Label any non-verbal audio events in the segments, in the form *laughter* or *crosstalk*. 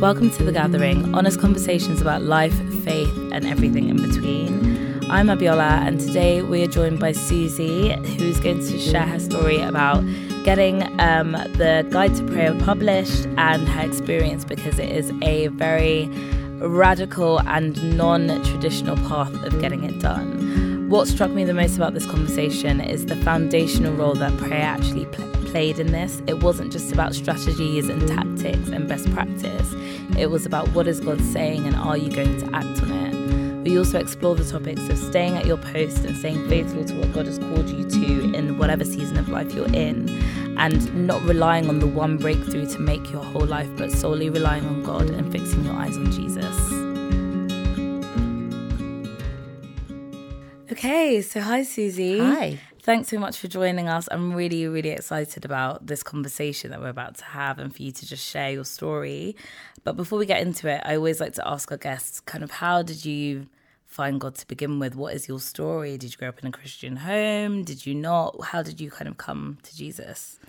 Welcome to The Gathering, honest conversations about life, faith, and everything in between. I'm Abiola, and today we are joined by Susie, who's going to share her story about getting um, the Guide to Prayer published and her experience because it is a very radical and non traditional path of getting it done. What struck me the most about this conversation is the foundational role that prayer actually pl- played in this. It wasn't just about strategies and tactics and best practice, it was about what is God saying and are you going to act on it. We also explore the topics of staying at your post and staying faithful to what God has called you to in whatever season of life you're in, and not relying on the one breakthrough to make your whole life, but solely relying on God and fixing your eyes on Jesus. Okay, so hi, Susie. Hi. Thanks so much for joining us. I'm really, really excited about this conversation that we're about to have and for you to just share your story. But before we get into it, I always like to ask our guests kind of how did you find God to begin with? What is your story? Did you grow up in a Christian home? Did you not? How did you kind of come to Jesus?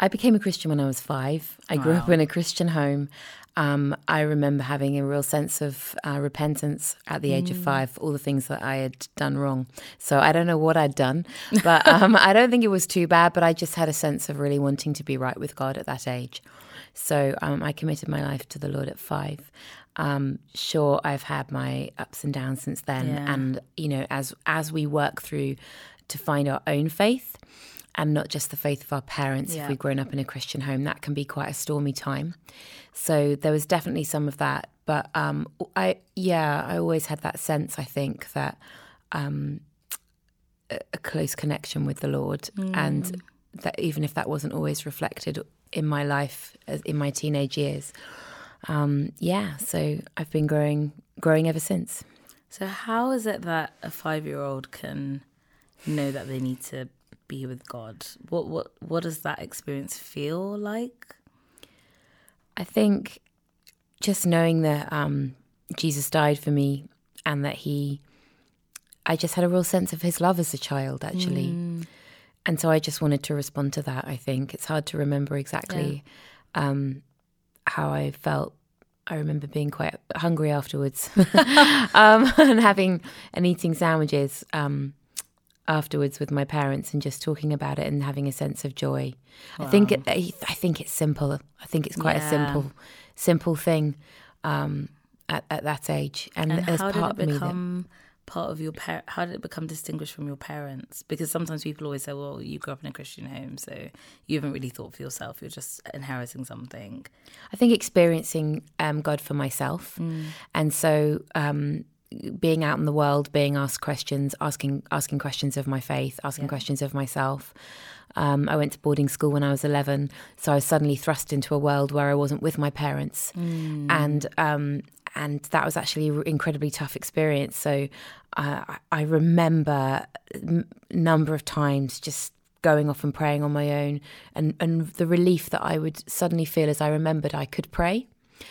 I became a Christian when I was five. I grew up in a Christian home. Um, I remember having a real sense of uh, repentance at the age of five for all the things that I had done wrong. So I don't know what I'd done, but *laughs* um, I don't think it was too bad. But I just had a sense of really wanting to be right with God at that age. So um, I committed my life to the Lord at five. Um, sure, I've had my ups and downs since then, Yeah. and you know, as as we work through to find our own faith, and not just the faith of our parents Yeah. if we've grown up in a Christian home. That can be quite a stormy time. So there was definitely some of that. But um, I, yeah, I always had that sense, I think, that um, a, a close connection with the Lord. And that even if that wasn't always reflected in my life in my teenage years, um, yeah, so I've been growing, growing ever since. So, how is it that a five year old can know that they need to be with God? What, what, what does that experience feel like? I think just knowing that um, Jesus died for me and that he, I just had a real sense of his love as a child, actually. And so I just wanted to respond to that. I think it's hard to remember exactly um, how I felt. I remember being quite hungry afterwards *laughs* *laughs* um, *laughs* and having and eating sandwiches um, afterwards with my parents and just talking about it and having a sense of joy. I think it, I think it's simple. I think it's quite Yeah. a simple, simple thing um, at, at that age. And, And did part it of me that become part of your par- how did it become distinguished from your parents because sometimes people always say well you grew up in a christian home so you haven't really thought for yourself you're just inheriting something I think experiencing um, God for myself, and so um, being out in the world, being asked questions, asking asking questions of my faith, asking questions of myself. Um, I went to boarding school when I was eleven, so I was suddenly thrust into a world where I wasn't with my parents, and um, and that was actually an incredibly tough experience. So uh, I- I remember a number of times just going off and praying on my own and, and the relief that I would suddenly feel as I remembered I could pray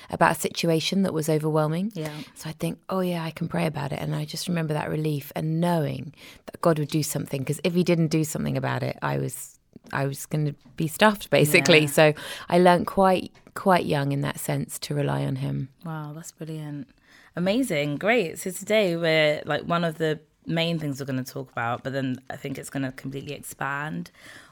about a situation that was overwhelming. Yeah. So I'd think, oh yeah, I can pray about it. And I just remember that relief and knowing that God would do something. Because if he didn't do something about it, I was I was going to be stuffed basically. Yeah. So I learned quite quite young in that sense to rely on him. wow that's brilliant amazing great so today we're like one of the main things we're going to talk about but then i think it's going to completely expand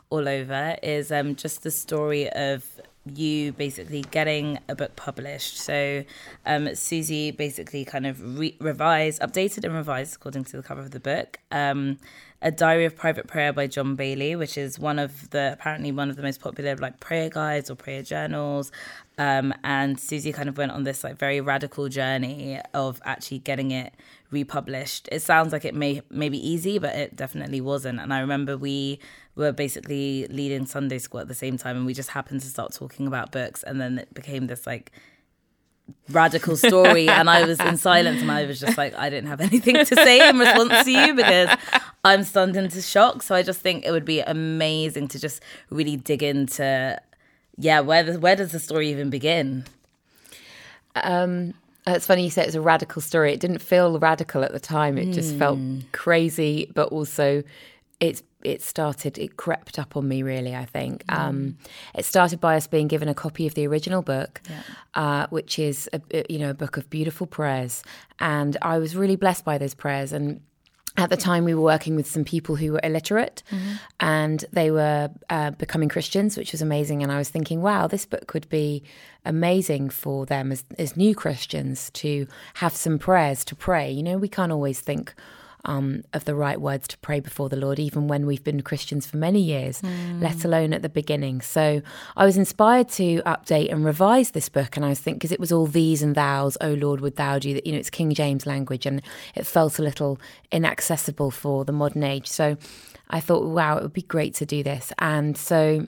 all over is um, just the story of you basically getting a book published. So um, Susie basically kind of re- revised, updated and revised according to the cover of the book. Um, a Diary of Private Prayer by John Baillie, which is one of the apparently one of the most popular like prayer guides or prayer journals. Um, and Susie kind of went on this like very radical journey of actually getting it republished. It sounds like it may may be easy, but it definitely wasn't. And I remember we were basically leading Sunday school at the same time, and we just happened to start talking about books, and then it became this like radical story *laughs* and I was in silence and I was just like I didn't have anything to say in response to you because I'm stunned into shock so I just think it would be amazing to just really dig into yeah where the, where does the story even begin Um, it's funny you say it's a radical story. It didn't feel radical at the time. It just felt crazy, but also it's it started it crept up on me really i think. Um, it started by us being given a copy of the original book uh, which is a, a- you know a book of beautiful prayers. And i was really blessed by those prayers. And at the time we were working with some people who were illiterate and they were uh, becoming christians which was amazing. And i was thinking wow this book would be amazing for them as, as new christians to have some prayers to pray. You know we can't always think um, of the right words to pray before the Lord, even when we've been Christians for many years, let alone at the beginning. So I was inspired to update and revise this book, and I was thinking because it was all these and thous, oh Lord, would thou do that? You know, it's King James language, and it felt a little inaccessible for the modern age. So I thought, wow, it would be great to do this, and so.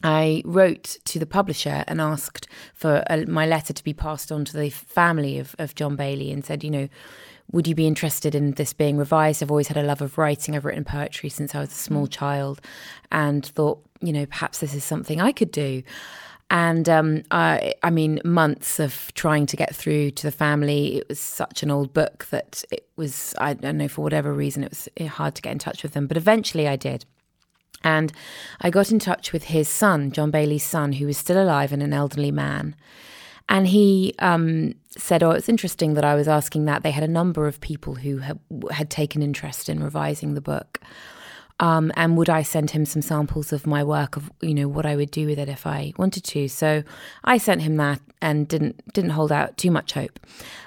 I wrote to the publisher and asked for a, my letter to be passed on to the family of, of John Baillie and said, you know, would you be interested in this being revised? I've always had a love of writing. I've written poetry since I was a small child and thought, you know, perhaps this is something I could do. And um, I, I mean, months of trying to get through to the family. It was such an old book that it was, I don't know, for whatever reason, it was hard to get in touch with them. But eventually I did. And I got in touch with his son, John Baillie's son, who was still alive and an elderly man. And he um, said, "Oh, it's interesting that I was asking that. They had a number of people who had, had taken interest in revising the book, um, and would I send him some samples of my work of you know what I would do with it if I wanted to?" So I sent him that and didn't didn't hold out too much hope.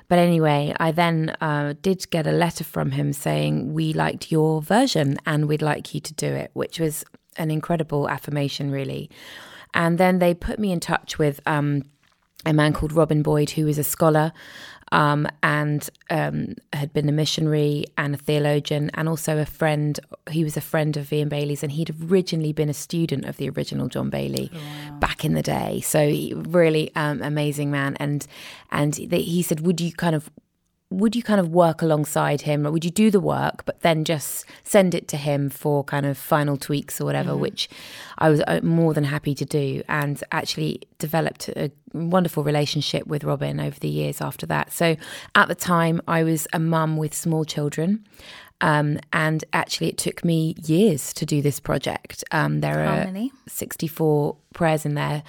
But anyway, I then uh, did get a letter from him saying we liked your version and we'd like you to do it, which was an incredible affirmation, really. And then they put me in touch with. Um, a man called Robin Boyd, who is a scholar um, and um, had been a missionary and a theologian, and also a friend. He was a friend of Ian Baillie's, and he'd originally been a student of the original John Baillie back in the day. So, he, really um, amazing man. And and they, he said, "Would you kind of would you kind of work alongside him? Or would you do the work but then just send it to him for kind of final tweaks or whatever which i was uh, more than happy to do and actually developed a wonderful relationship with robin over the years after that. So at the time i was a mum with small children um, and actually it took me years to do this project. Um, there How are many? 64 prayers in there.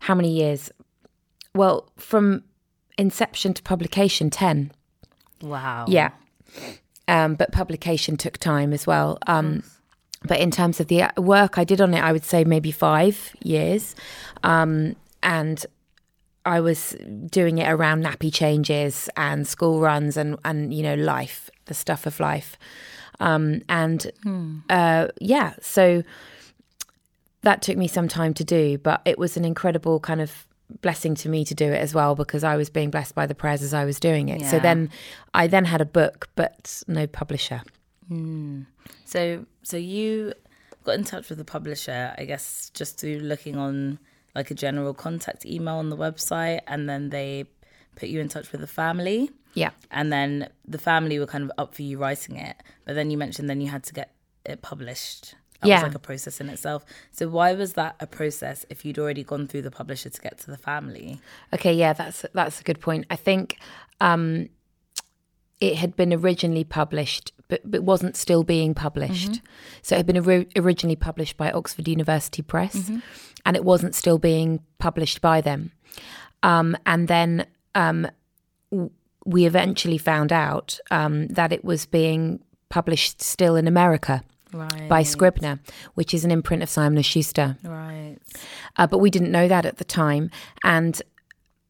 How many years? Well from inception to publication 10 Wow. yeah. Um, but publication took time as well. Um, but in terms of the work I did on it, I would say maybe five years. Um, and I was doing it around nappy changes and school runs and, and you know, life, the stuff of life. Um, and uh, yeah, so that took me some time to do, but it was an incredible kind of blessing to me to do it as well because I was being blessed by the prayers as I was doing it. So then I then had a book, but no publisher. Hmm. So so you got in touch with the publisher, I guess, just through looking on like a general contact email on the website, and then they put you in touch with the family, Yeah. and then the family were kind of up for you writing it. But then you mentioned then you had to get it published. That Yeah. was like a process in itself. So why was that a process if you'd already gone through the publisher to get to the family? Okay, yeah, that's that's a good point. I think um, it had been originally published, but, but wasn't still being published. So it had been ori- originally published by Oxford University Press, and it wasn't still being published by them. Um, and then um, w- we eventually found out um, that it was being published still in America Right. by Scribner, which is an imprint of Simon Schuster. Right. uh, but we didn't know that at the time. And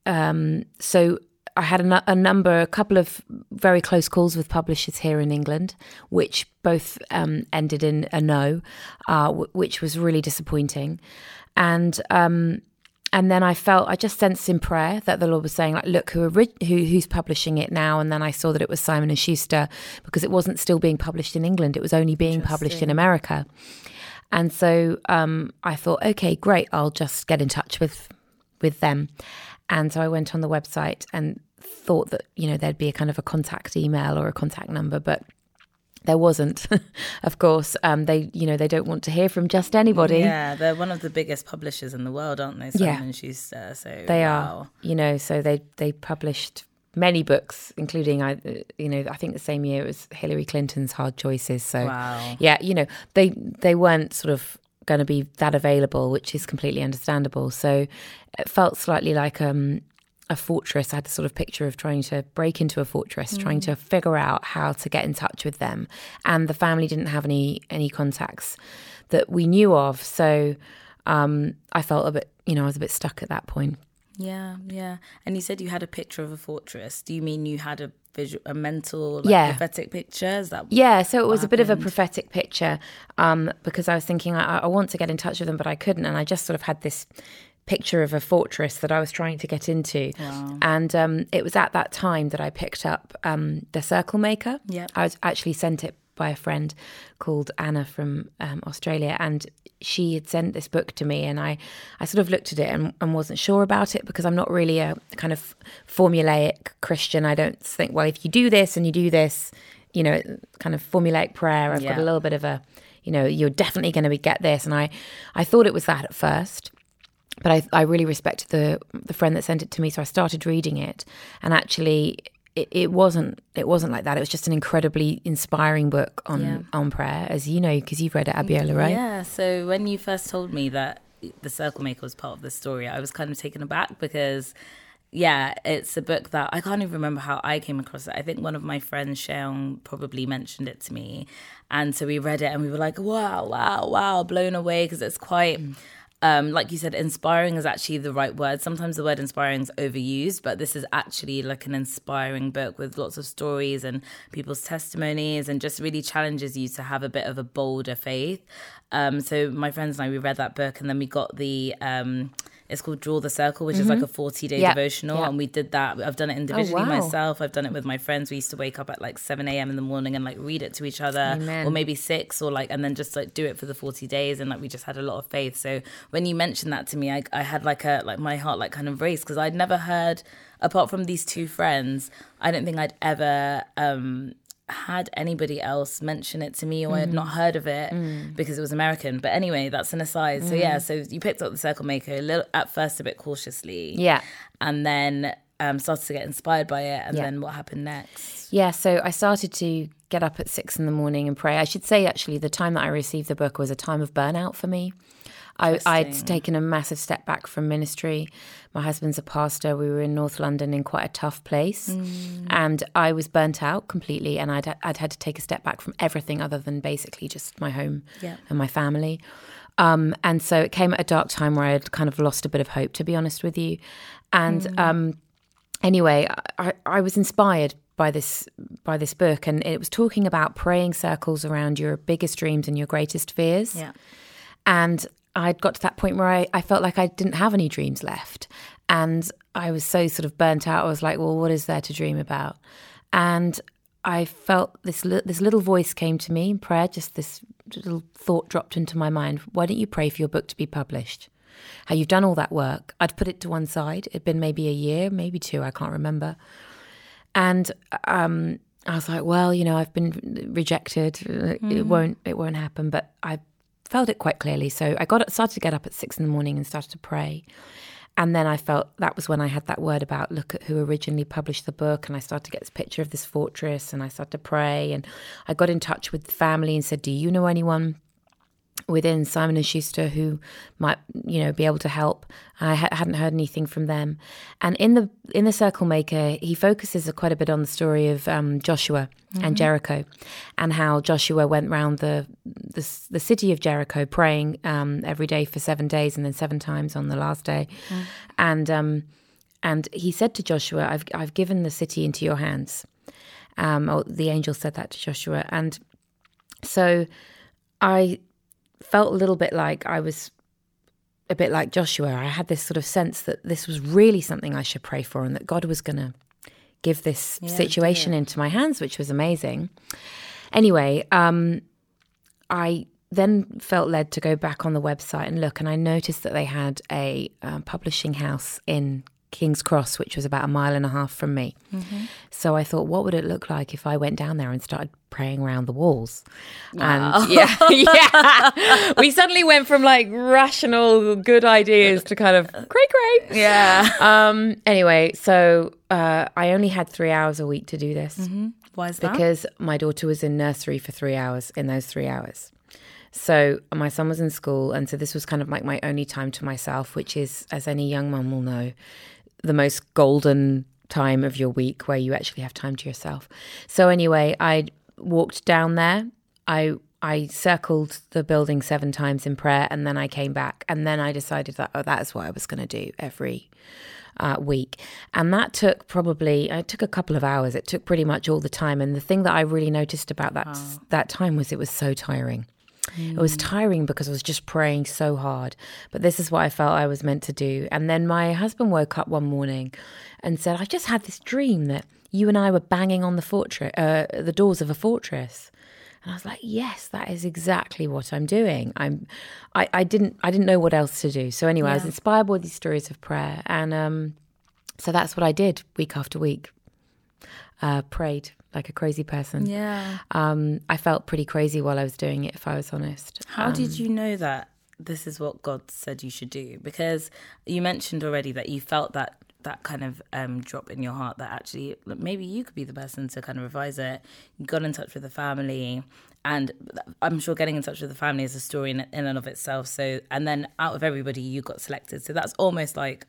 um, so I had a, a number, a couple of very close calls with publishers here in England, which both um, ended in a no, uh, w- which was really disappointing. And um, and then I felt I just sensed in prayer that the Lord was saying like, look, who, who who's publishing it now? And then I saw that it was Simon and Schuster because it wasn't still being published in England; it was only being published in America. And so um, I thought, okay, great, I'll just get in touch with with them. And so I went on the website and thought that you know there'd be a kind of a contact email or a contact number, but there wasn't. *laughs* of course, um, they you know they don't want to hear from just anybody. Yeah, they're one of the biggest publishers in the world, aren't they? Yeah. Simon and Schuster. So They wow. are, you know, so they they published many books, including I, you know, I think the same year it was Hillary Clinton's Hard Choices. So Wow. yeah, you know, they they weren't sort of going to be that available, which is completely understandable. So it felt slightly like um, a fortress. I had the sort of picture of trying to break into a fortress, trying to figure out how to get in touch with them, and the family didn't have any any contacts that we knew of. So um, I felt a bit, you know, I was a bit stuck at that point. Yeah, yeah. And you said you had a picture of a fortress. Do you mean you had a visual, a mental, like, Yeah. prophetic picture? Is that Yeah, so it was a bit of a prophetic picture um, because I was thinking I, I want to get in touch with them, but I couldn't, and I just sort of had this picture of a fortress that I was trying to get into, and um, it was at that time that I picked up um, the Circle Maker. Yeah. I was actually sent it by a friend called Anna from um, Australia, and she had sent this book to me, and I, I sort of looked at it and, and wasn't sure about it because I'm not really a kind of formulaic Christian. I don't think, well, if you do this and you do this, you know, kind of formulaic prayer. I've got a little bit of a, you know, you're definitely going to get this, and I, I thought it was that at first but I, I really respected the the friend that sent it to me, so I started reading it, and actually, it, it wasn't it wasn't like that. It was just an incredibly inspiring book on Yeah. on prayer, as you know, because you've read it, Abiola, right? Yeah. So when you first told me that the Circle Maker was part of the story, I was kind of taken aback because, yeah, it's a book that I can't even remember how I came across it. I think one of my friends, Sheong, probably mentioned it to me, and so we read it and we were like, wow, wow, wow, blown away because it's quite. Mm. Um, like you said, inspiring is actually the right word. Sometimes the word inspiring is overused, but this is actually like an inspiring book with lots of stories and people's testimonies and just really challenges you to have a bit of a bolder faith. Um, so my friends and I, we read that book and then we got the, um, it's called Draw the Circle, which is like a 40 day Mm-hmm. Devotional. Oh, And we did that. I've done it individually wow. myself. I've done it with my friends. We used to wake up at like 7 a.m. in the morning and like read it to each other Amen. or maybe six or like, and then just like do it for the 40 days. And like, we just had a lot of faith. So when you mentioned that to me, I, I had like a, like my heart like kind of raced because I'd never heard, apart from these two friends, I don't think I'd ever, um, had anybody else mention it to me or I had Mm. not heard of it because it was American. But anyway, that's an aside. So Mm. yeah, so you picked up the Circle Maker a little, at first a bit cautiously. Yeah. And then um, started to get inspired by it. And Yeah. then what happened next? Yeah, so I started to get up at six in the morning and pray. I should say, actually, the time that I received the book was a time of burnout for me. I, I'd taken a massive step back from ministry. My husband's a pastor. We were in North London in quite a tough place. And I was burnt out completely. And I'd, I'd had to take a step back from everything other than basically just my home Yeah. and my family. Um, and so it came at a dark time where I had kind of lost a bit of hope, to be honest with you. And um, anyway, I, I was inspired by this by this book, and it was talking about praying circles around your biggest dreams and your greatest fears. Yeah. And I'd got to that point where I, I felt like I didn't have any dreams left. And I was so sort of burnt out. I was like, well, what is there to dream about? And I felt this li- this little voice came to me in prayer, just this little thought dropped into my mind. Why don't you pray for your book to be published? How you've done all that work. I'd put it to one side. It'd been maybe a year, maybe two, I can't remember. And um, I was like, well, you know, I've been rejected. Uh, It won't, it won't happen. But I felt it quite clearly. So I got started to get up at six in the morning and started to pray. And then I felt that was when I had that word about look at who originally published the book. And I started to get this picture of this fortress and I started to pray. And I got in touch with the family and said, Do you know anyone within Simon and Schuster who might, you know, be able to help. I ha- hadn't heard anything from them. And in the in the Circle Maker, he focuses quite a bit on the story of um, Joshua and Jericho, and how Joshua went round the the, the city of Jericho praying um, every day for seven days, and then seven times on the last day, and um, and he said to Joshua, "I've I've given the city into your hands." Um, or the angel said that to Joshua, and so I felt a little bit like I was a bit like Joshua. I had this sort of sense that this was really something I should pray for and that God was going to give this Yeah, situation into my hands, which was amazing. Anyway, um, I then felt led to go back on the website and look, and I noticed that they had a uh, publishing house in King's Cross, which was about a mile and a half from me. Mm-hmm. So I thought, what would it look like if I went down there and started praying around the walls? Wow. And yeah, *laughs* *laughs* yeah, we suddenly went from like rational, good ideas to kind of cray cray. Yeah. Um. Anyway, so uh, I only had three hours a week to do this Mm-hmm. Why is that? because my daughter was in nursery for three hours in those three hours. So my son was in school, and so this was kind of like my only time to myself, which is, as any young mum will know, the most golden time of your week where you actually have time to yourself. So anyway, I walked down there. I I circled the building seven times in prayer, and then I came back, and then I decided that oh, that's what I was going to do every uh, week. And that took probably it took a couple of hours. It took pretty much all the time. And the thing that I really noticed about that that time was it was so tiring. It was tiring because I was just praying so hard. But this is what I felt I was meant to do. And then my husband woke up one morning and said, "I just had this dream that you and I were banging on the fortress, uh, the doors of a fortress." And I was like, yes, that is exactly what I'm doing. I'm, I, I didn't, I didn't know what else to do. So anyway, I was inspired by these stories of prayer, and um, so that's what I did week after week. Uh, prayed like a crazy person. Yeah. Um, I felt pretty crazy while I was doing it, if I was honest. How Um, did you know that this is what God said you should do? Because you mentioned already that you felt that that kind of um, drop in your heart that actually maybe you could be the person to kind of revise it. You got in touch with the family, and I'm sure getting in touch with the family is a story in, in and of itself. So, and then out of everybody, you got selected. So that's almost like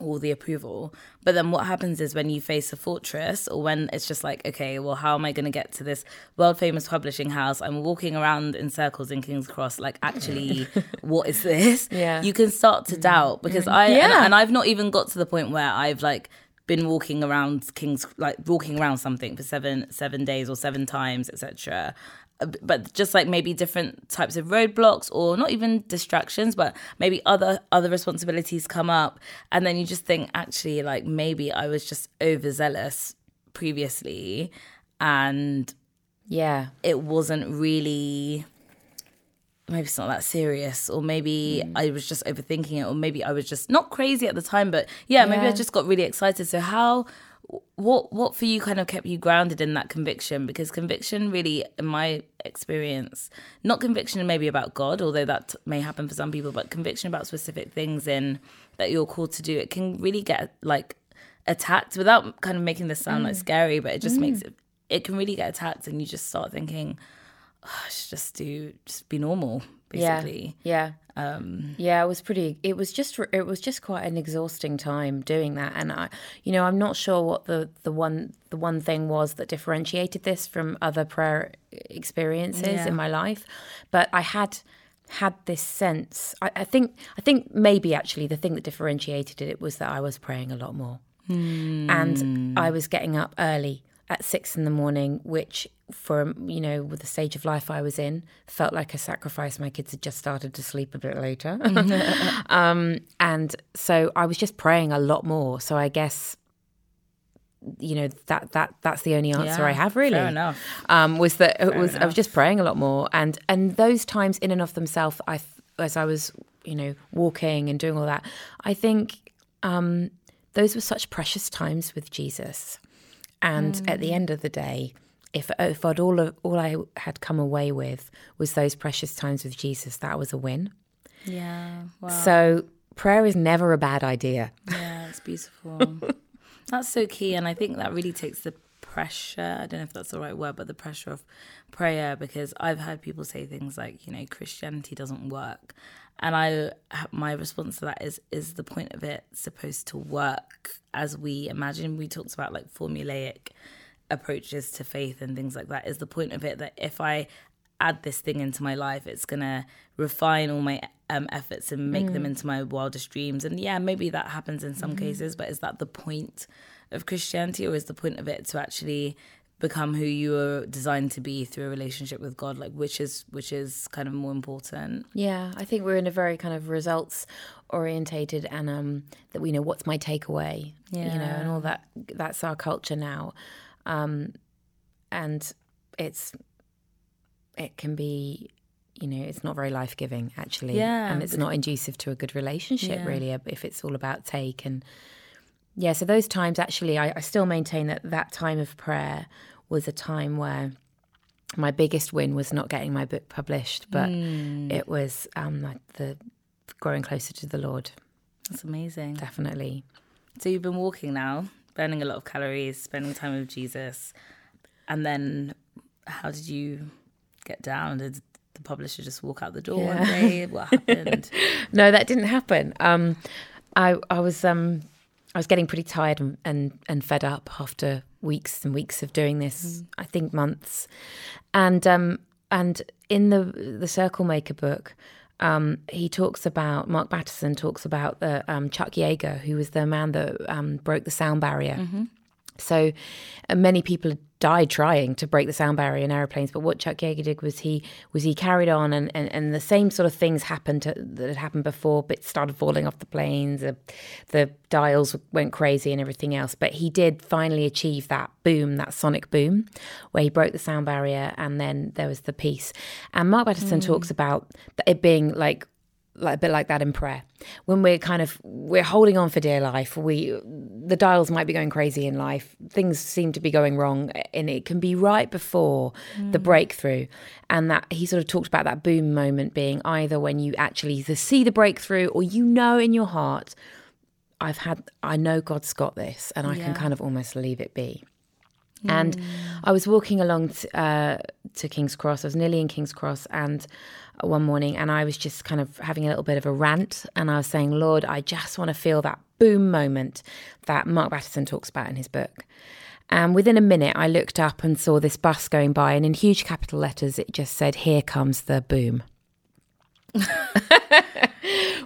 all the approval. But then what happens is when you face a fortress or when it's just like, okay, well, how am I going to get to this world famous publishing house? I'm walking around in circles in King's Cross. Like, actually, *laughs* what is this? Yeah. You can start to doubt because I, and, and I've not even got to the point where I've like, been walking around King's like walking around something for seven seven days or seven times, etc. But just like maybe different types of roadblocks or not even distractions, but maybe other other responsibilities come up, and then you just think actually like maybe I was just overzealous previously, and Yeah, it wasn't really maybe it's not that serious or maybe mm. i was just overthinking it or maybe i was just not crazy at the time but yeah, maybe i just got really excited. So how what what for you kind of kept you grounded in that conviction? Because conviction really in my experience not conviction maybe about god although that may happen for some people but conviction about specific things in that you're called to do it can really get like attacked without kind of making this sound like mm. scary but it just makes mm. it it can really get attacked and you just start thinking oh, I should just do just be normal basically yeah, um yeah. It was pretty. It was just. It was just quite an exhausting time doing that, and I, you know, I'm not sure what the the one the one thing was that differentiated this from other prayer experiences Yeah. in my life, but I had had this sense. I, I think. I think maybe actually the thing that differentiated it was that I was praying a lot more, and I was getting up early at six in the morning, which for you know with the stage of life I was in felt like a sacrifice. My kids had just started to sleep a bit later, *laughs* *laughs* um, and so I was just praying a lot more. So I guess you know that that that's the only answer Yeah, I have really. fair enough. Um, was that it was I was just praying a lot more, and and those times in and of themselves, I as I was you know walking and doing all that, I think um, those were such precious times with Jesus. And at the mm. end of the day, if if I'd all of, all I had come away with was those precious times with Jesus, that was a win. yeah wow So prayer is never a bad idea. yeah it's beautiful *laughs* that's so key and i think that really takes the pressure i don't know if that's the right word but the pressure of prayer because i've heard people say things like you know christianity doesn't work and i my response to that is is the point of it supposed to work as we imagine? We talked about like formulaic approaches to faith and things like that. Is the point of it that if i add this thing into my life it's gonna refine all my um, efforts and make them into my wildest dreams? And yeah maybe that happens in some cases but is that the point of christianity or is the point of it to actually become who you were designed to be through a relationship with god like which is which is kind of more important Yeah, I think we're in a very kind of results orientated and um that we know what's my takeaway, yeah. you know, and all that that's our culture now. Um and it's it can be you know, it's not very life giving actually. Yeah, And it's not inducive to a good relationship Yeah. really if it's all about take and yeah, so those times actually, I, I still maintain that that time of prayer was a time where my biggest win was not getting my book published, but Hmm. it was um, like the growing closer to the Lord, That's amazing. definitely. So you've been walking now, burning a lot of calories, spending time with Jesus, and then how did you get down? Did the publisher just walk out the door one day? What happened? *laughs* No, that didn't happen. Um, I I was um, I was getting pretty tired and, and and fed up after weeks and weeks of doing this. I think months, and um, and in the the Circle Maker book. Um, he talks about Mark Batterson talks about the um, Chuck Yeager, who was the man that um, broke the sound barrier. So uh, many people died trying to break the sound barrier in aeroplanes. But what Chuck Yeager did was he was he carried on, and, and, and the same sort of things happened to, that had happened before. Bits started falling off the planes, the, the dials went crazy, and everything else. But he did finally achieve that boom, that sonic boom, where he broke the sound barrier, and then there was the peace. And Mark Batterson talks about it being like like a bit like that in prayer. When we're kind of we're holding on for dear life we the dials might be going crazy in life things seem to be going wrong and it can be right before the breakthrough. And that he sort of talked about that boom moment being either when you actually either see the breakthrough or you know in your heart i've had i know god's got this and i can kind of almost leave it be. And I was walking along t- uh, to King's Cross. I was nearly in King's Cross, and one morning, and I was just kind of having a little bit of a rant, and I was saying, "Lord, I just want to feel that boom moment that Mark Batterson talks about in his book." And within a minute, I looked up and saw this bus going by, and in huge capital letters, it just said, "Here comes the boom." *laughs*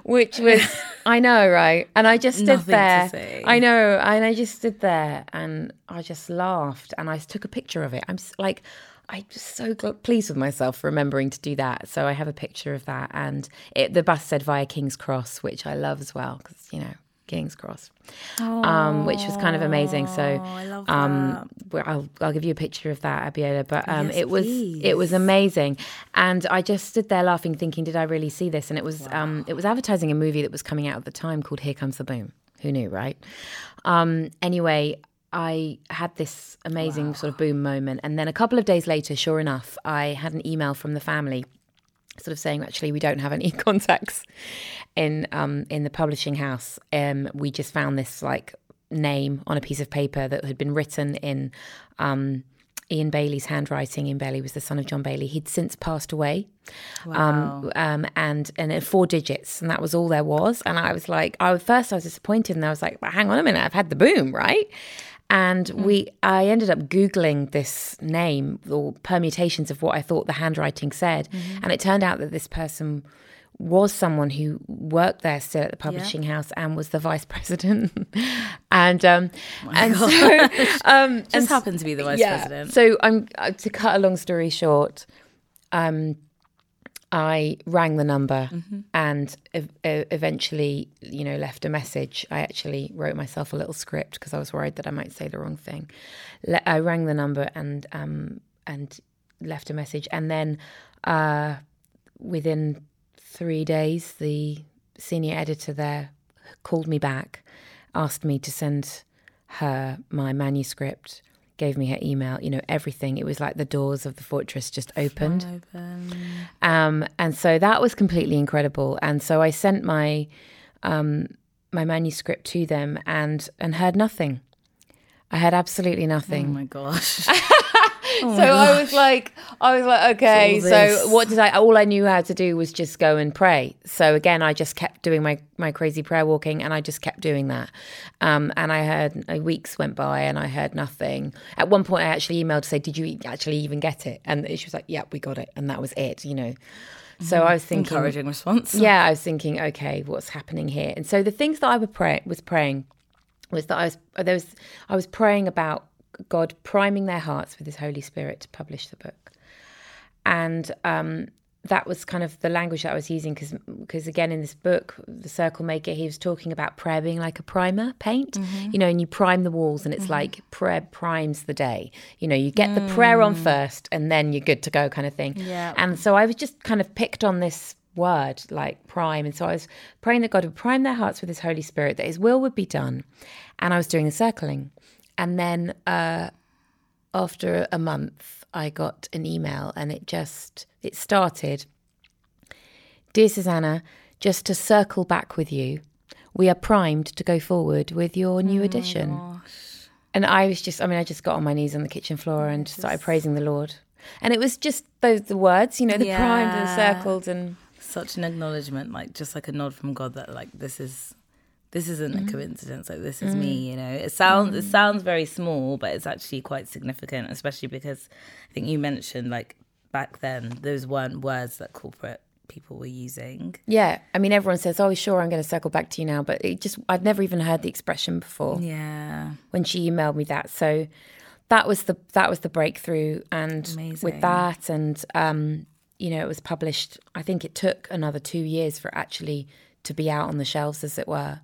Which was, I know, right? And I just stood Nothing there. I know, and I just stood there, and I just laughed, and I took a picture of it. I'm like, I'm just so gl- pleased with myself for remembering to do that. So I have a picture of that, and it, the bus said via King's Cross, which I love as well because you know King's Cross, um, which was kind of amazing. So I love um, well, I'll, I'll give you a picture of that, Abiola. But um, Yes, it was it was amazing, and I just stood there laughing, thinking, "Did I really see this?" And it was um, it was advertising a movie that was coming out at the time called "Here Comes the Boom." Who knew, right? Um, anyway, I had this amazing sort of boom moment, and then a couple of days later, sure enough, I had an email from the family sort of saying actually we don't have any *laughs* contacts in um in the publishing house um we just found this like name on a piece of paper that had been written in um Ian Baillie's handwriting. Ian Baillie was the son of John Baillie. He'd since passed away, um, um, and and it four digits, and that was all there was. And I was like, I first I was disappointed, and I was like, hang on a minute, I've had the boom, right? And we, I ended up googling this name or permutations of what I thought the handwriting said, and it turned out that this person was someone who worked there still at the publishing house and was the vice *laughs* president, and um, and so *laughs* um, Just happened to be the vice president. so I'm uh, to cut a long story short. Um, I rang the number Mm-hmm. and ev- eventually, you know, left a message. I actually wrote myself a little script because I was worried that I might say the wrong thing. Le- I rang the number and um, and left a message, and then uh, within three days, the senior editor there called me back, asked me to send her my manuscript, gave me her email, you know, everything. It was like the doors of the fortress just opened. Open. Um, and so that was completely incredible. And so I sent my um, my manuscript to them and and heard nothing. I had absolutely nothing. Oh my gosh. *laughs* so I was like, I was like, okay. So what did I? All I knew how to do was just go and pray. So again, I just kept doing my my crazy prayer walking, and I just kept doing that. Um, and I heard uh, weeks went by, and I heard nothing. At one point, I actually emailed to say, "Did you actually even get it?" And she was like, "Yeah, we got it," and that was it. You know. So I was thinking, Encouraging response. yeah, I was thinking, okay, what's happening here? And so the things that I would pray, was praying was that I was there was I was praying about God priming their hearts with His Holy Spirit to publish the book, and um, that was kind of the language that I was using because because again in this book, the Circle Maker, he was talking about prayer being like a primer paint, mm-hmm. you know, and you prime the walls, and it's mm-hmm. like prayer primes the day. You know, you get the prayer on mm. first, and then you're good to go, kind of thing. Yeah. And so I was just kind of picked on this word, like prime. And so I was praying that God would prime their hearts with His Holy Spirit, that His will would be done. And I was doing the circling. And then uh, after a month, I got an email and it just, it started Dear Susanna, just to circle back with you, we are primed to go forward with your new edition. And I was just, I mean, I just got on my knees on the kitchen floor and started praising the Lord. And it was just those the words, you know, the primed and the circled and Such an acknowledgement, like just like a nod from God that like this is this isn't Mm-hmm. a coincidence. Like this is me, you know. It sounds it sounds very small, but it's actually quite significant, especially because I think you mentioned like back then those weren't words that corporate people were using. yeah. I mean, everyone says, "Oh, sure, I'm going to circle back to you now," but it just I'd never even heard the expression before Yeah. when she emailed me that. So that was the that was the breakthrough, and Amazing. with that, and um, you know, it was published. I think it took another two years for it actually to be out on the shelves, as it were.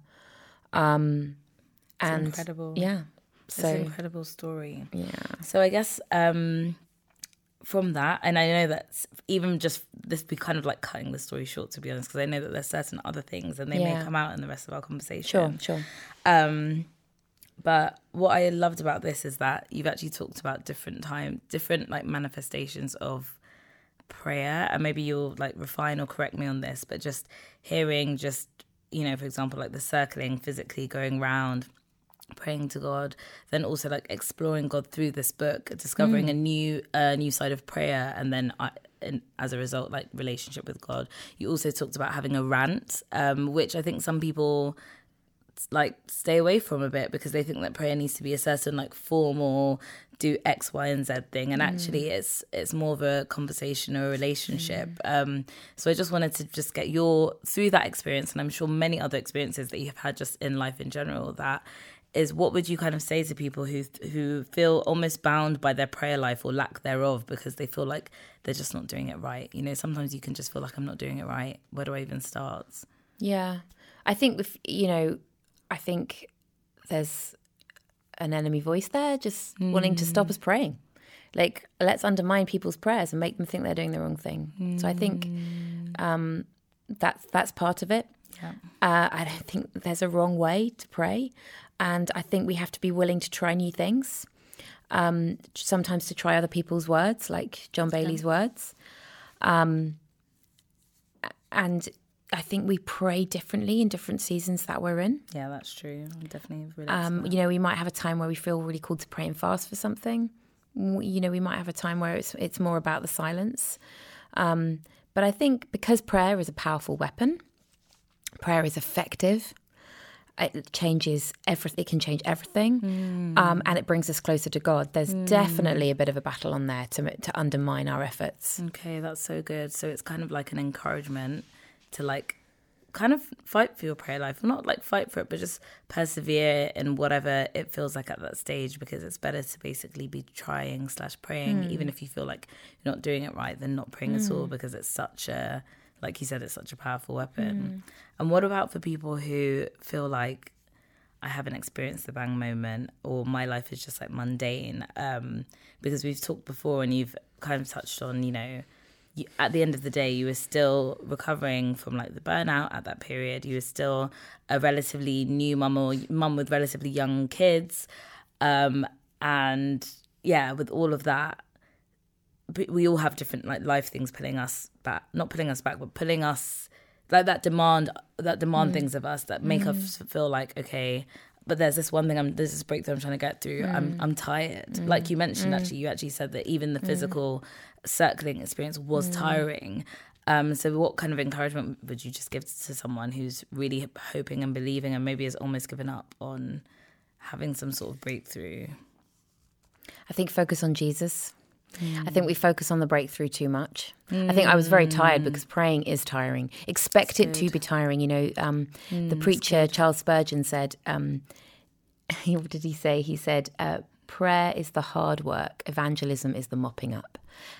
Um, and incredible. yeah. It's So an incredible story. yeah. So I guess um, from that, and I know that even just this be kind of like cutting the story short, to be honest, because I know that there's certain other things, and they may come out in the rest of our conversation. Sure, sure. Um, but what I loved about this is that you've actually talked about different time, different like manifestations of prayer, and maybe you'll like refine or correct me on this, but just hearing, just you know, for example, like the circling physically going round, praying to God, then also like exploring God through this book, discovering a new, a new side of prayer, and then. I, and as a result, like relationship with God, you also talked about having a rant, um, which I think some people like stay away from a bit because they think that prayer needs to be a certain like form or do X, Y, and Z thing. And actually it's it's more of a conversation or a relationship. Um so I just wanted to just get your through that experience and I'm sure many other experiences that you have had just in life in general that is what would you kind of say to people who who feel almost bound by their prayer life or lack thereof because they feel like they're just not doing it right. You know, sometimes you can just feel like I'm not doing it right. Where do I even start? Yeah. I think, with, you know, I think there's an enemy voice there just wanting to stop us praying. Like, let's undermine people's prayers and make them think they're doing the wrong thing. So I think um, that's, that's part of it. Yeah. Uh, I don't think there's a wrong way to pray. And I think we have to be willing to try new things. Um, sometimes to try other people's words, like John Baillie's words. Um, and I think we pray differently in different seasons that we're in. Yeah, that's true. I definitely Um, you know, we might have a time where we feel really called to pray and fast for something. You know, we might have a time where it's it's more about the silence. Um, but I think because prayer is a powerful weapon, prayer is effective. It changes everything. It can change everything, um, and it brings us closer to God. There's definitely a bit of a battle on there to to undermine our efforts. Okay, that's so good. So it's kind of like an encouragement to like kind of fight for your prayer life, not like fight for it, but just persevere in whatever it feels like at that stage because it's better to basically be trying slash praying, hmm. even if you feel like you're not doing it right, than not praying at all hmm. because it's such a like you said, it's such a powerful weapon. Hmm. And what about for people who feel like I haven't experienced the bang moment or my life is just like mundane. Um, because we've talked before and you've kind of touched on, you know, you, at the end of the day, you were still recovering from like the burnout at that period. You were still a relatively new mum or mum with relatively young kids. Um, and yeah, with all of that, we all have different like life things pulling us back, not pulling us back, but pulling us like that demand that demand things of us that make us feel like okay but there's this one thing i'm there's this breakthrough i'm trying to get through. I'm mm. i'm tired. Mm. Like you mentioned mm. actually you actually said that even the physical circling experience was tiring. Um so what kind of encouragement would you just give to someone who's really hoping and believing and maybe has almost given up on having some sort of breakthrough? I think focus on Jesus. I think we focus on the breakthrough too much. I think I was very tired because praying is tiring. Expect it to be tiring. You know, um, the preacher Charles Spurgeon said, um, *laughs* what did he say? He said, uh, prayer is the hard work, evangelism is the mopping up.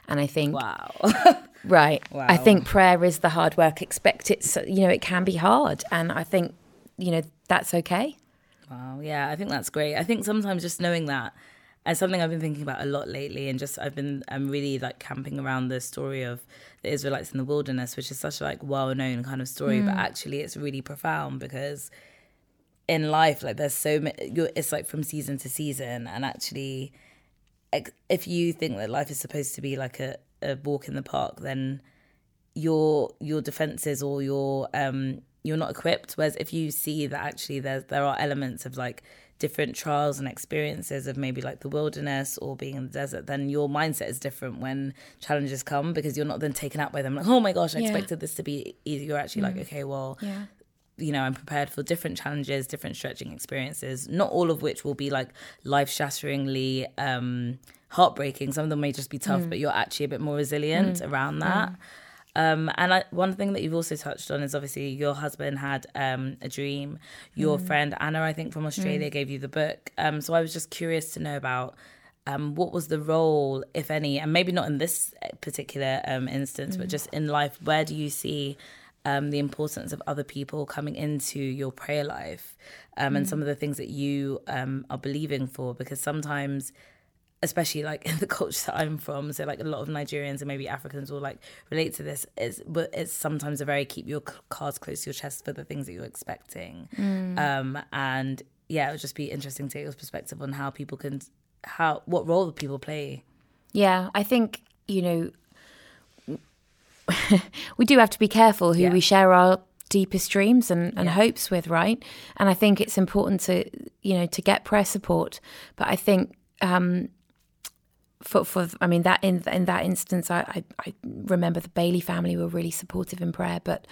And I think, wow *laughs* right, I think prayer is the hard work. Expect it, so, you know, it can be hard. And I think, you know, that's okay. Wow, yeah, I think that's great. I think sometimes just knowing that and something I've been thinking about a lot lately, and just I've been I'm really like camping around the story of the Israelites in the wilderness, which is such a like well known kind of story, mm. but actually it's really profound because in life like there's so many it's like from season to season and actually if you think that life is supposed to be like a, a walk in the park then your your defenses or your um you're not equipped whereas if you see that actually there's there are elements of like different trials and experiences of maybe like the wilderness or being in the desert, then your mindset is different when challenges come because you're not then taken out by them like, oh my gosh, I yeah. expected this to be easy. You're actually mm. like, okay, well, yeah you know, I'm prepared for different challenges, different stretching experiences, not all of which will be like life shatteringly um, heartbreaking. Some of them may just be tough, mm. but you're actually a bit more resilient mm. around that. Mm. Um, and I, one thing that you've also touched on is obviously your husband had um, a dream. Your mm. friend Anna, I think from Australia, mm. gave you the book. Um, so I was just curious to know about um, what was the role, if any, and maybe not in this particular um, instance, but mm. just in life, where do you see um, the importance of other people coming into your prayer life um, mm. and some of the things that you um, are believing for. Because sometimes, especially like *laughs* in the culture that I'm from, so like a lot of Nigerians and maybe Africans will like relate to this. It's but it's sometimes a very keep your cards close to your chest for the things that you're expecting. Mm. Um, and yeah, it would just be interesting to get your perspective on how people can how what role people play. Yeah, I think you know *laughs* we do have to be careful who yeah. we share our deepest dreams and, and yeah. hopes with, right? And I think it's important to, you know, to get prayer support. But I think um, for, for I mean that in in that instance, I, I, I remember the Baillie family were really supportive in prayer, but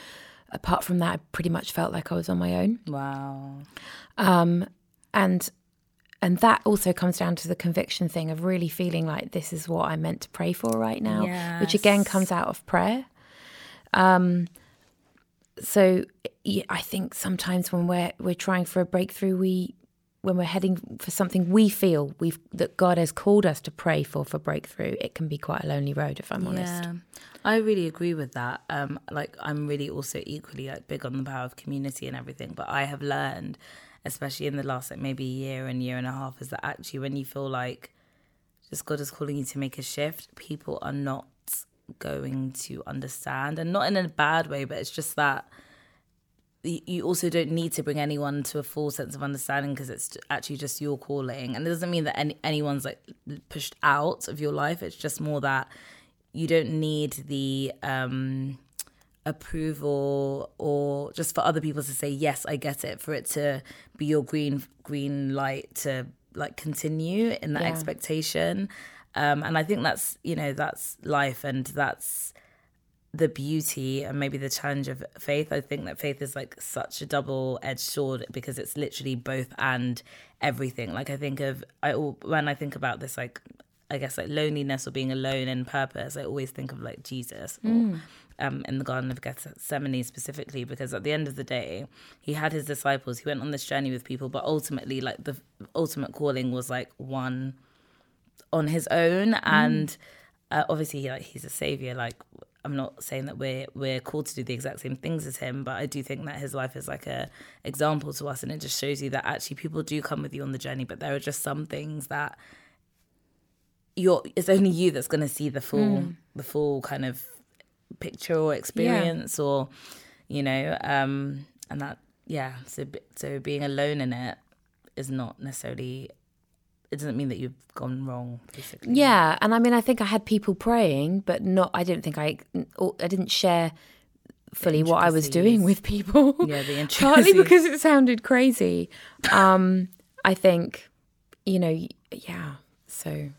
apart from that, I pretty much felt like I was on my own. Wow. Um, and and that also comes down to the conviction thing of really feeling like this is what I'm meant to pray for right now, yes. which again comes out of prayer. Um, so I think sometimes when we're we're trying for a breakthrough, we when we're heading for something we feel we've that God has called us to pray for for breakthrough, it can be quite a lonely road if I'm honest. Yeah, I really agree with that. Um, like I'm really also equally like big on the power of community and everything, but I have learned especially in the last like maybe year and year and a half, is that actually when you feel like just God is calling you to make a shift, people are not going to understand, and not in a bad way, but it's just that you also don't need to bring anyone to a full sense of understanding because it's actually just your calling. And it doesn't mean that any, anyone's like pushed out of your life. It's just more that you don't need the um approval or just for other people to say yes i get it for it to be your green green light to like continue in that yeah. expectation. Um and i think that's you know that's life and that's the beauty and maybe the challenge of faith i think that faith is like such a double edged sword because it's literally both and everything like i think of i when i think about this like i guess like loneliness or being alone in purpose i always think of like jesus mm. um, in the Garden of Gethsemane specifically, because at the end of the day, he had his disciples. He went on this journey with people, but ultimately, like the ultimate calling was like one on his own, mm. and uh, obviously, he, like he's a savior. Like I'm not saying that we're we're called to do the exact same things as him, but I do think that his life is like a example to us, and it just shows you that actually people do come with you on the journey, but there are just some things that you're. It's only you that's going to see the full mm. the full kind of picture or experience yeah. or you know um and that yeah so so being alone in it is not necessarily it doesn't mean that you've gone wrong basically. Yeah and i mean i think i had people praying but not i didn't think i i didn't share fully what i was doing with people. Yeah the *laughs* partly because it sounded crazy. Um i think you know yeah so.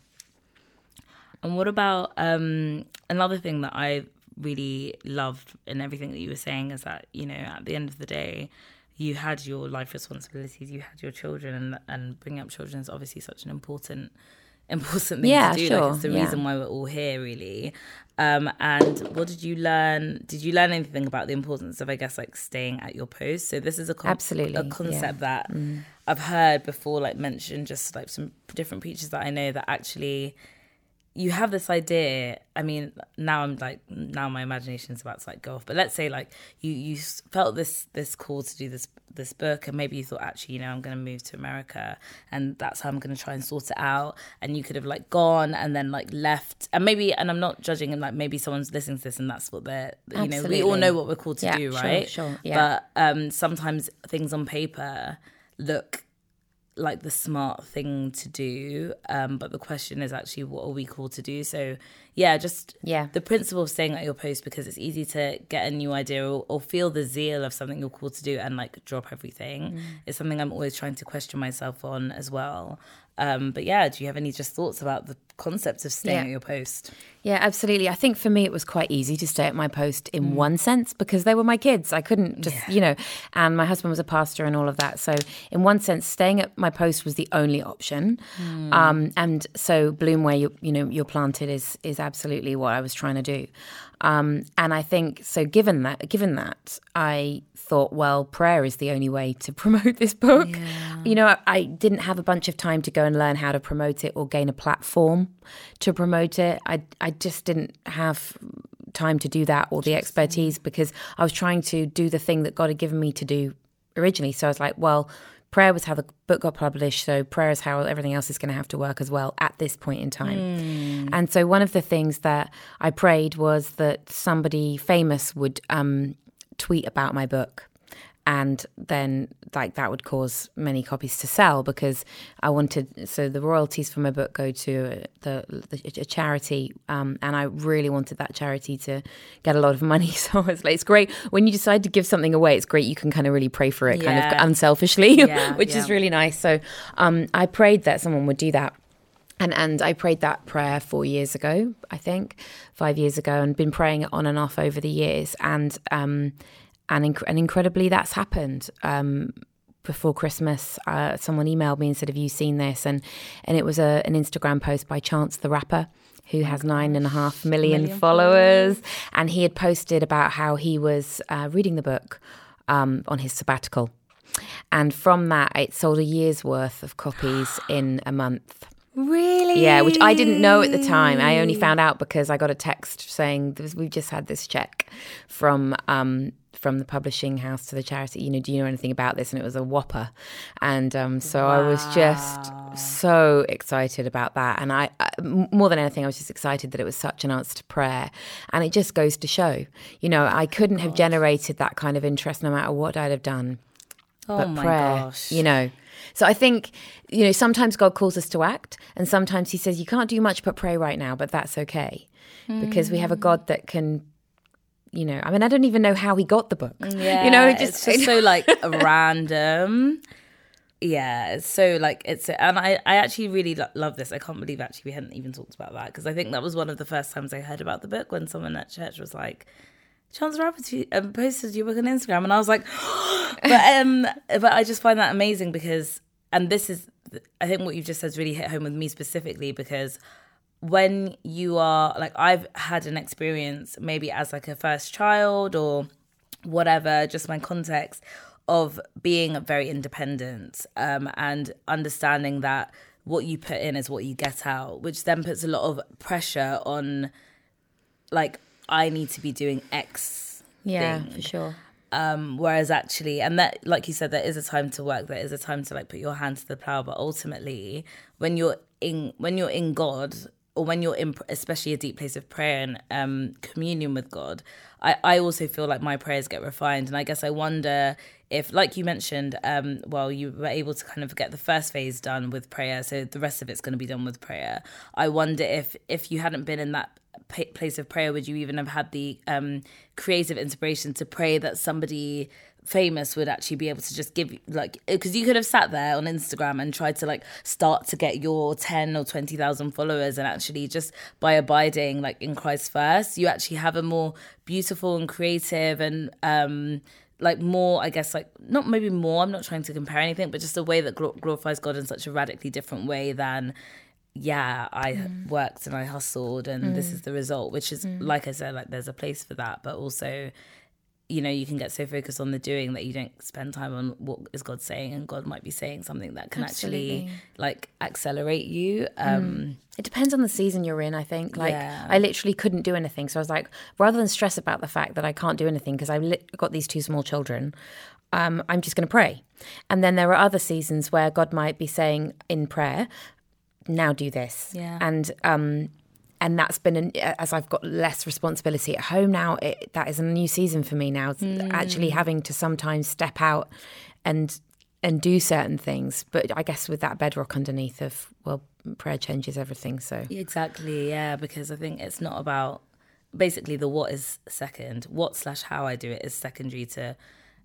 And what about um another thing that i really loved in everything that you were saying is that you know at the end of the day you had your life responsibilities you had your children and and bringing up children is obviously such an important *laughs* important thing yeah, to do sure. like it's the yeah. reason why we're all here really um, and what did you learn did you learn anything about the importance of i guess like staying at your post so this is a con- absolutely a concept yeah. that mm. i've heard before like mentioned just like some different preachers that i know that actually you have this idea i mean now i'm like now my imagination is about to like go off but let's say like you you felt this this call to do this this book and maybe you thought actually you know i'm going to move to america and that's how i'm going to try and sort it out and you could have like gone and then like left and maybe and i'm not judging and like maybe someone's listening to this and that's what they're you Absolutely. know we all know what we're called to yeah, do right sure, sure yeah. but um sometimes things on paper look like the smart thing to do um but the question is actually what are we called to do? So yeah just yeah. the principle of staying at your post because it's easy to get a new idea or, or feel the zeal of something you're called to do and like drop everything. Mm. is something i'm always trying to question myself on as well. Um but yeah do you have any just thoughts about the concept of staying yeah. at your post yeah, absolutely. I think for me, it was quite easy to stay at my post in mm. one sense because they were my kids. I couldn't just, yeah. you know, and my husband was a pastor and all of that. So, in one sense, staying at my post was the only option. Mm. Um, and so, bloom where you, you know you're planted is is absolutely what I was trying to do. Um, and I think so. Given that, given that, I thought, well, prayer is the only way to *laughs* promote this book. Yeah. You know, I, I, didn't have a bunch of time to go and learn how to promote it or gain a platform to promote it. I, I just didn't have time to do that or the expertise because I was trying to do the thing that God had given me to do originally. So I was like, well, prayer was how the book got published so prayer is how everything else is going to have to work as well at this point in time mm. and so one of the things that i prayed was that somebody famous would um, tweet about my book and then like that would cause many copies to sell because I wanted so the royalties for my book go to the, the a charity um, and I really wanted that charity to get a lot of money *laughs* so it's like it's great when you decide to give something away it's great you can kind of really pray for it yeah. kind of unselfishly *laughs* yeah, which yeah. is really nice so um, I prayed that someone would do that and and I prayed that prayer four years ago, I think, five years ago, and been praying it on and off over the years. And um, and inc- and incredibly, that's happened. Um, before Christmas, uh, someone emailed me and said, "Have you seen this?" and and it was a, an Instagram post by Chance the rapper, who has nine and a half million, million followers, and he had posted about how he was uh, reading the book um, on his sabbatical, and from that, it sold a year's worth of copies in a month. Really? Yeah, which I didn't know at the time. I only found out because I got a text saying we've just had this check from um, from the publishing house to the charity, you know, do you know anything about this? And it was a whopper. And um, so wow. I was just so excited about that. And I, I, more than anything, I was just excited that it was such an answer to prayer. And it just goes to show, you know, I couldn't have generated that kind of interest no matter what I'd have done. Oh but my prayer, gosh. you know. So I think, you know, sometimes God calls us to act, and sometimes He says, you can't do much but pray right now, but that's okay. Mm. Because we have a God that can you know, I mean, I don't even know how he got the book. Yeah, *laughs* you know, it just, it's just so *laughs* like random. Yeah, it's so like it's and I I actually really lo- love this. I can't believe actually we hadn't even talked about that because I think that was one of the first times I heard about the book when someone at church was like. Chance Rapper um, posted your book on Instagram, and I was like, *gasps* but um, but I just find that amazing because, and this is, I think what you've just said really hit home with me specifically because when you are like I've had an experience maybe as like a first child or whatever, just my context of being very independent um, and understanding that what you put in is what you get out, which then puts a lot of pressure on like I need to be doing X. Yeah, thing. for sure. Um, whereas actually, and that, like you said, there is a time to work. There is a time to like put your hand to the plow. But ultimately, when you're in, when you're in God, or when you're in especially a deep place of prayer and um, communion with God, I, I also feel like my prayers get refined. And I guess I wonder if, like you mentioned, um, well, you were able to kind of get the first phase done with prayer, so the rest of it's going to be done with prayer. I wonder if if you hadn't been in that place of prayer, would you even have had the um, creative inspiration to pray that somebody famous would actually be able to just give like because you could have sat there on Instagram and tried to like start to get your 10 or 20,000 followers and actually just by abiding like in Christ first you actually have a more beautiful and creative and um like more i guess like not maybe more i'm not trying to compare anything but just a way that glorifies god in such a radically different way than yeah i mm. worked and i hustled and mm. this is the result which is mm. like i said like there's a place for that but also you know, you can get so focused on the doing that you don't spend time on what is God saying, and God might be saying something that can Absolutely. actually like accelerate you. Um, It depends on the season you're in, I think. Like, Yeah. I literally couldn't do anything. So I was like, rather than stress about the fact that I can't do anything because I've got these two small children, um, I'm just going to pray. And then there are other seasons where God might be saying in prayer, now do this. Yeah. And, um, and that's been an, as I've got less responsibility at home now. It, that is a new season for me now. It's Actually, having to sometimes step out and and do certain things. But I guess with that bedrock underneath of well, prayer changes everything. So Exactly, yeah, because I think it's not about basically the what is second. What slash how I do it is secondary to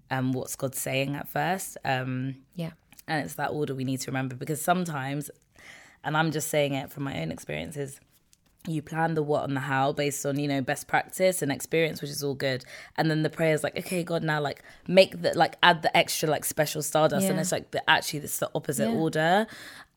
um, what's God saying at first. Um, yeah, and it's that order we need to remember because sometimes, and I'm just saying it from my own experiences, you plan the what and the how based on you know best practice and experience which is all good. And then the prayer is like okay god now like make the like add the extra like special stardust. And it's like the actually it's the opposite Yeah. order.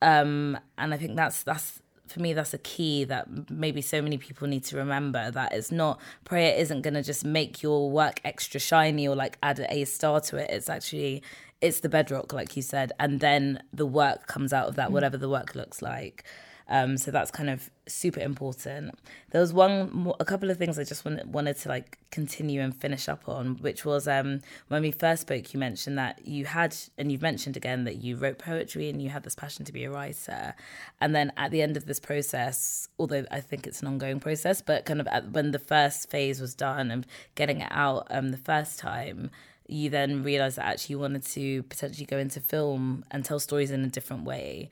Um and i think that's that's for me that's a key that maybe so many people need to remember that it's not prayer isn't going to just make your work extra shiny or like add a star to it. It's actually it's the bedrock like you said. And then the work comes out of that whatever the work looks like um, so that's kind of super important. There was one, a couple of things I just wanted, wanted to like continue and finish up on, which was um, when we first spoke, you mentioned that you had, and you've mentioned again that you wrote poetry and you had this passion to be a writer. And then at the end of this process, although I think it's an ongoing process, but kind of at, when the first phase was done and getting it out um, the first time, you then realized that actually you wanted to potentially go into film and tell stories in a different way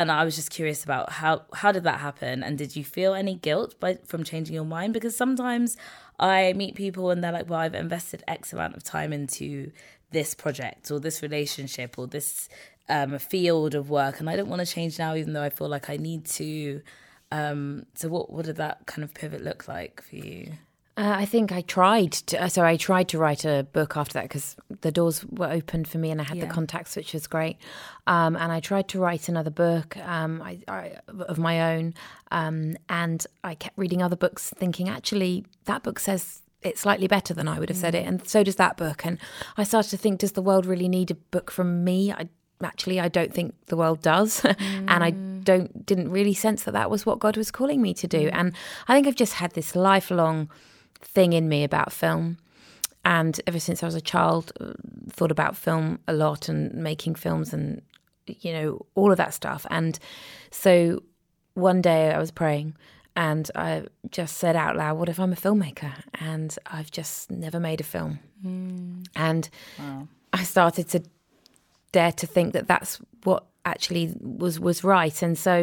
and I was just curious about how how did that happen, and did you feel any guilt by from changing your mind? Because sometimes I meet people and they're like, "Well, I've invested X amount of time into this project or this relationship or this um, field of work, and I don't want to change now, even though I feel like I need to." Um, so, what what did that kind of pivot look like for you? Uh, I think I tried. To, uh, so I tried to write a book after that because the doors were open for me and I had Yeah. the contacts, which was great. Um, and I tried to write another book um, I, I, of my own, um, and I kept reading other books, thinking actually that book says it's slightly better than I would have said it, and so does that book. And I started to think, does the world really need a book from me? I actually I don't think the world does, *laughs* and I don't didn't really sense that that was what God was calling me to do. And I think I've just had this lifelong thing in me about film. And ever since I was a child, uh, thought about film a lot and making films and you know all of that stuff. And so one day I was praying and I just said out loud, "What if I'm a filmmaker?" And I've just never made a film. And I started to dare to think that that's what actually was was right. And so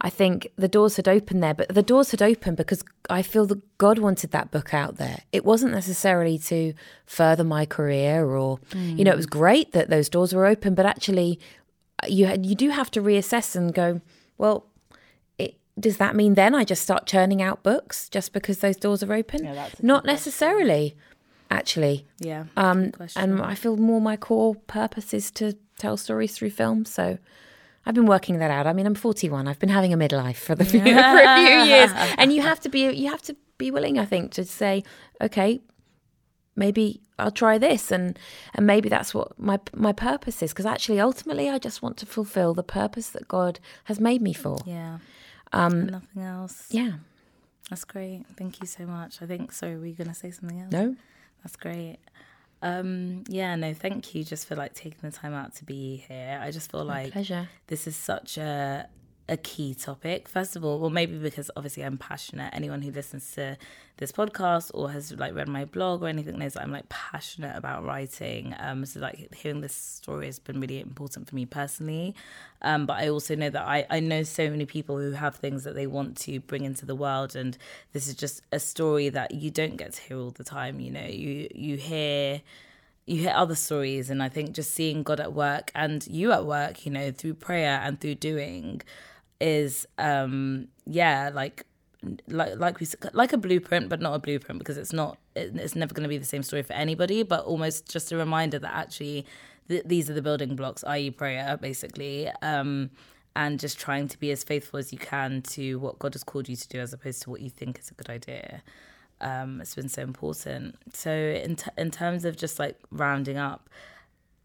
i think the doors had opened there but the doors had opened because i feel that god wanted that book out there. It wasn't necessarily to further my career or you know it was great that those doors were open but actually you had, you do have to reassess and go well does that mean then i just start churning out books just because those doors are open? Yeah, not good question. necessarily actually. Yeah, um, and I feel more my core purpose is to tell stories through film. So I've been working that out. I mean, I'm 41. I've been having a midlife for the few, *laughs* for a few years, *laughs* and you have to be you have to be willing, I think, to say, okay, maybe I'll try this, and and maybe that's what my my purpose is. Because actually, ultimately, I just want to fulfill the purpose that God has made me for. yeah. Um, nothing else. Yeah. That's great. Thank you so much. I think. Sorry, were you going to say something else? No. That's great. Um, yeah, no, thank you just for like taking the time out to be here. I just feel like Pleasure. this is such a a key topic. First of all, well, maybe because obviously I'm passionate. Anyone who listens to this podcast or has like read my blog or anything knows that I'm like passionate about writing. Um, so like hearing this story has been really important for me personally. Um, but I also know that I I know so many people who have things that they want to bring into the world, and this is just a story that you don't get to hear all the time. You know, you you hear you hear other stories and i think just seeing god at work and you at work you know through prayer and through doing is um yeah like like like we like a blueprint but not a blueprint because it's not it, it's never going to be the same story for anybody but almost just a reminder that actually th- these are the building blocks i.e prayer basically um and just trying to be as faithful as you can to what god has called you to do as opposed to what you think is a good idea um, it's been so important. So in t- in terms of just like rounding up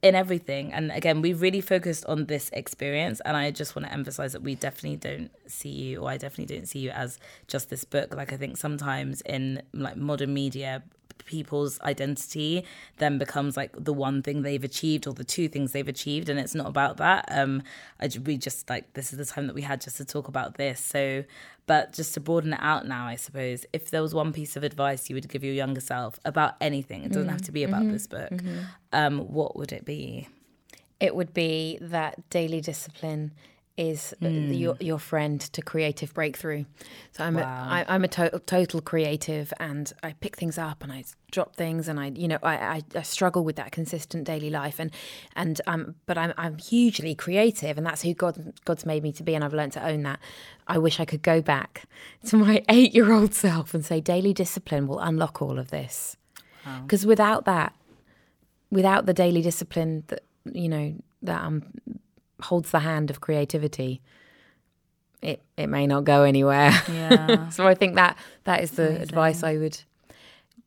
in everything, and again, we really focused on this experience, and I just want to emphasize that we definitely don't see you, or I definitely don't see you as just this book. Like I think sometimes in like modern media, people's identity then becomes like the one thing they've achieved or the two things they've achieved and it's not about that. Um I, we just like this is the time that we had just to talk about this. So but just to broaden it out now i suppose if there was one piece of advice you would give your younger self about anything it doesn't have to be about Mm-hmm. this book um what would it be? It would be that daily discipline is uh, Hmm. your your friend to creative breakthrough. So I'm Wow. a, I, I'm a to- total creative, and I pick things up and I drop things, and I you know I, I, I struggle with that consistent daily life, and and um but I'm I'm hugely creative, and that's who God God's made me to be, and I've learned to own that. I wish I could go back *laughs* to my eight year old self and say daily discipline will unlock all of this, because without that without the daily discipline that you know that um, holds the hand of creativity it it may not go anywhere. Yeah. *laughs* So i think that that is the advice i would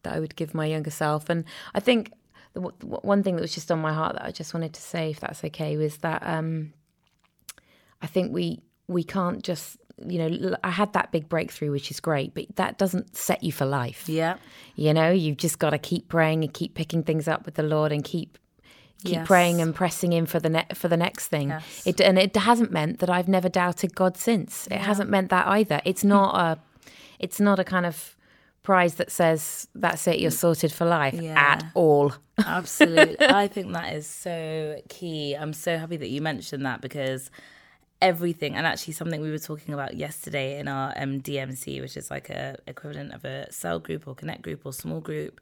that i would give my younger self. And i think the one thing that was just on my heart that i just wanted to say if that's okay was that um i think we we can't just you know I had that big breakthrough which is great but that doesn't set you for life. Yeah. You know, you've just got to keep praying and keep picking things up with the Lord and keep keep Yes. praying and pressing in for the ne- for the next thing. Yes. It and it hasn't meant that I've never doubted God since. It hasn't meant that either. It's not a it's not a kind of prize that says that's it, you're sorted for life Yeah. at all. Absolutely. *laughs* I think that is so key. I'm so happy that you mentioned that because everything and actually something we were talking about yesterday in our um, DMC, which is like a equivalent of a cell group or connect group or small group,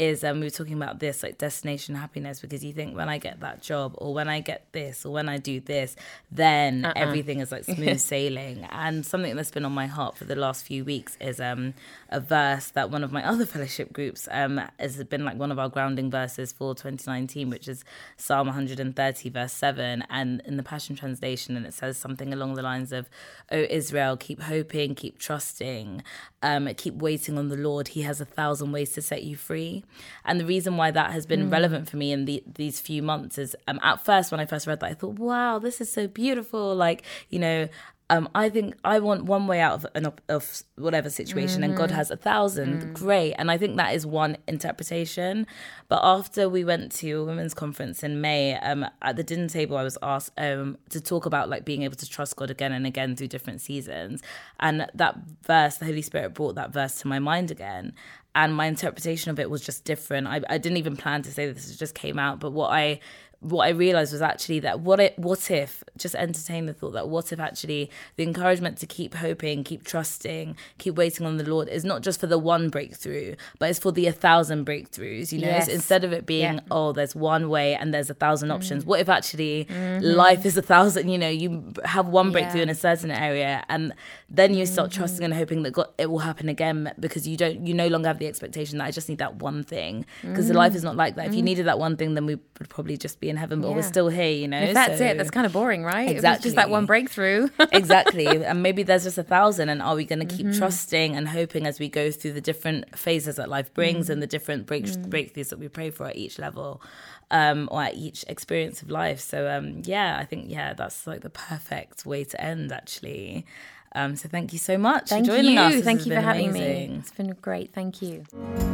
is um, we were talking about this like destination happiness because you think when I get that job or when I get this or when I do this, then everything is like smooth *laughs* sailing. And something that's been on my heart for the last few weeks is um, a verse that one of my *laughs* other fellowship groups um, has been like one of our grounding verses for 2019, which is Psalm 130, verse 7. And in the Passion Translation, and it says something along the lines of, O Israel, keep hoping, keep trusting, um, keep waiting on the Lord. He has a thousand ways to set you free. And the reason why that has been relevant for me in the, these few months is um, at first, when I first read that, I thought, wow, this is so beautiful. Like, you know, um, I think I want one way out of an op- of whatever situation, and God has a thousand. Great, and I think that is one interpretation. But after we went to a women's conference in May, um, at the dinner table, I was asked um, to talk about like being able to trust God again and again through different seasons, and that verse, the Holy Spirit brought that verse to my mind again. And my interpretation of it was just different. I, I didn't even plan to say this; it just came out. But what I what I realized was actually that what it what if just entertain the thought that what if actually the encouragement to keep hoping, keep trusting, keep waiting on the Lord is not just for the one breakthrough, but it's for the a thousand breakthroughs. You know, Yes. instead of it being Yeah. oh, there's one way and there's a thousand mm-hmm. options. What if actually mm-hmm. life is a thousand? You know, you have one breakthrough Yeah. in a certain area, and then you start mm-hmm. trusting and hoping that God, it will happen again because you don't you no longer have the expectation that I just need that one thing because life is not like that. If you needed that one thing, then we would probably just be in heaven, but we're still here. You know, If that's So- it, that's kind of boring, right? It's just that one breakthrough. *laughs* exactly. And maybe there's just a thousand and are we going to keep trusting and hoping as we go through the different phases that life brings and the different break- breakthroughs that we pray for at each level um, or at each experience of life. So um, yeah i think yeah that's like the perfect way to end actually um, so thank you so much Thank for joining you. us This Thank you for having amazing. me. It's been great. Thank you.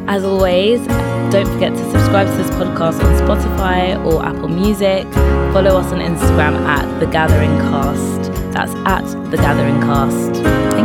As always, don't forget to subscribe to this podcast on Spotify or Apple Music. Follow us on Instagram at The Gathering Cast. That's at The Gathering Cast.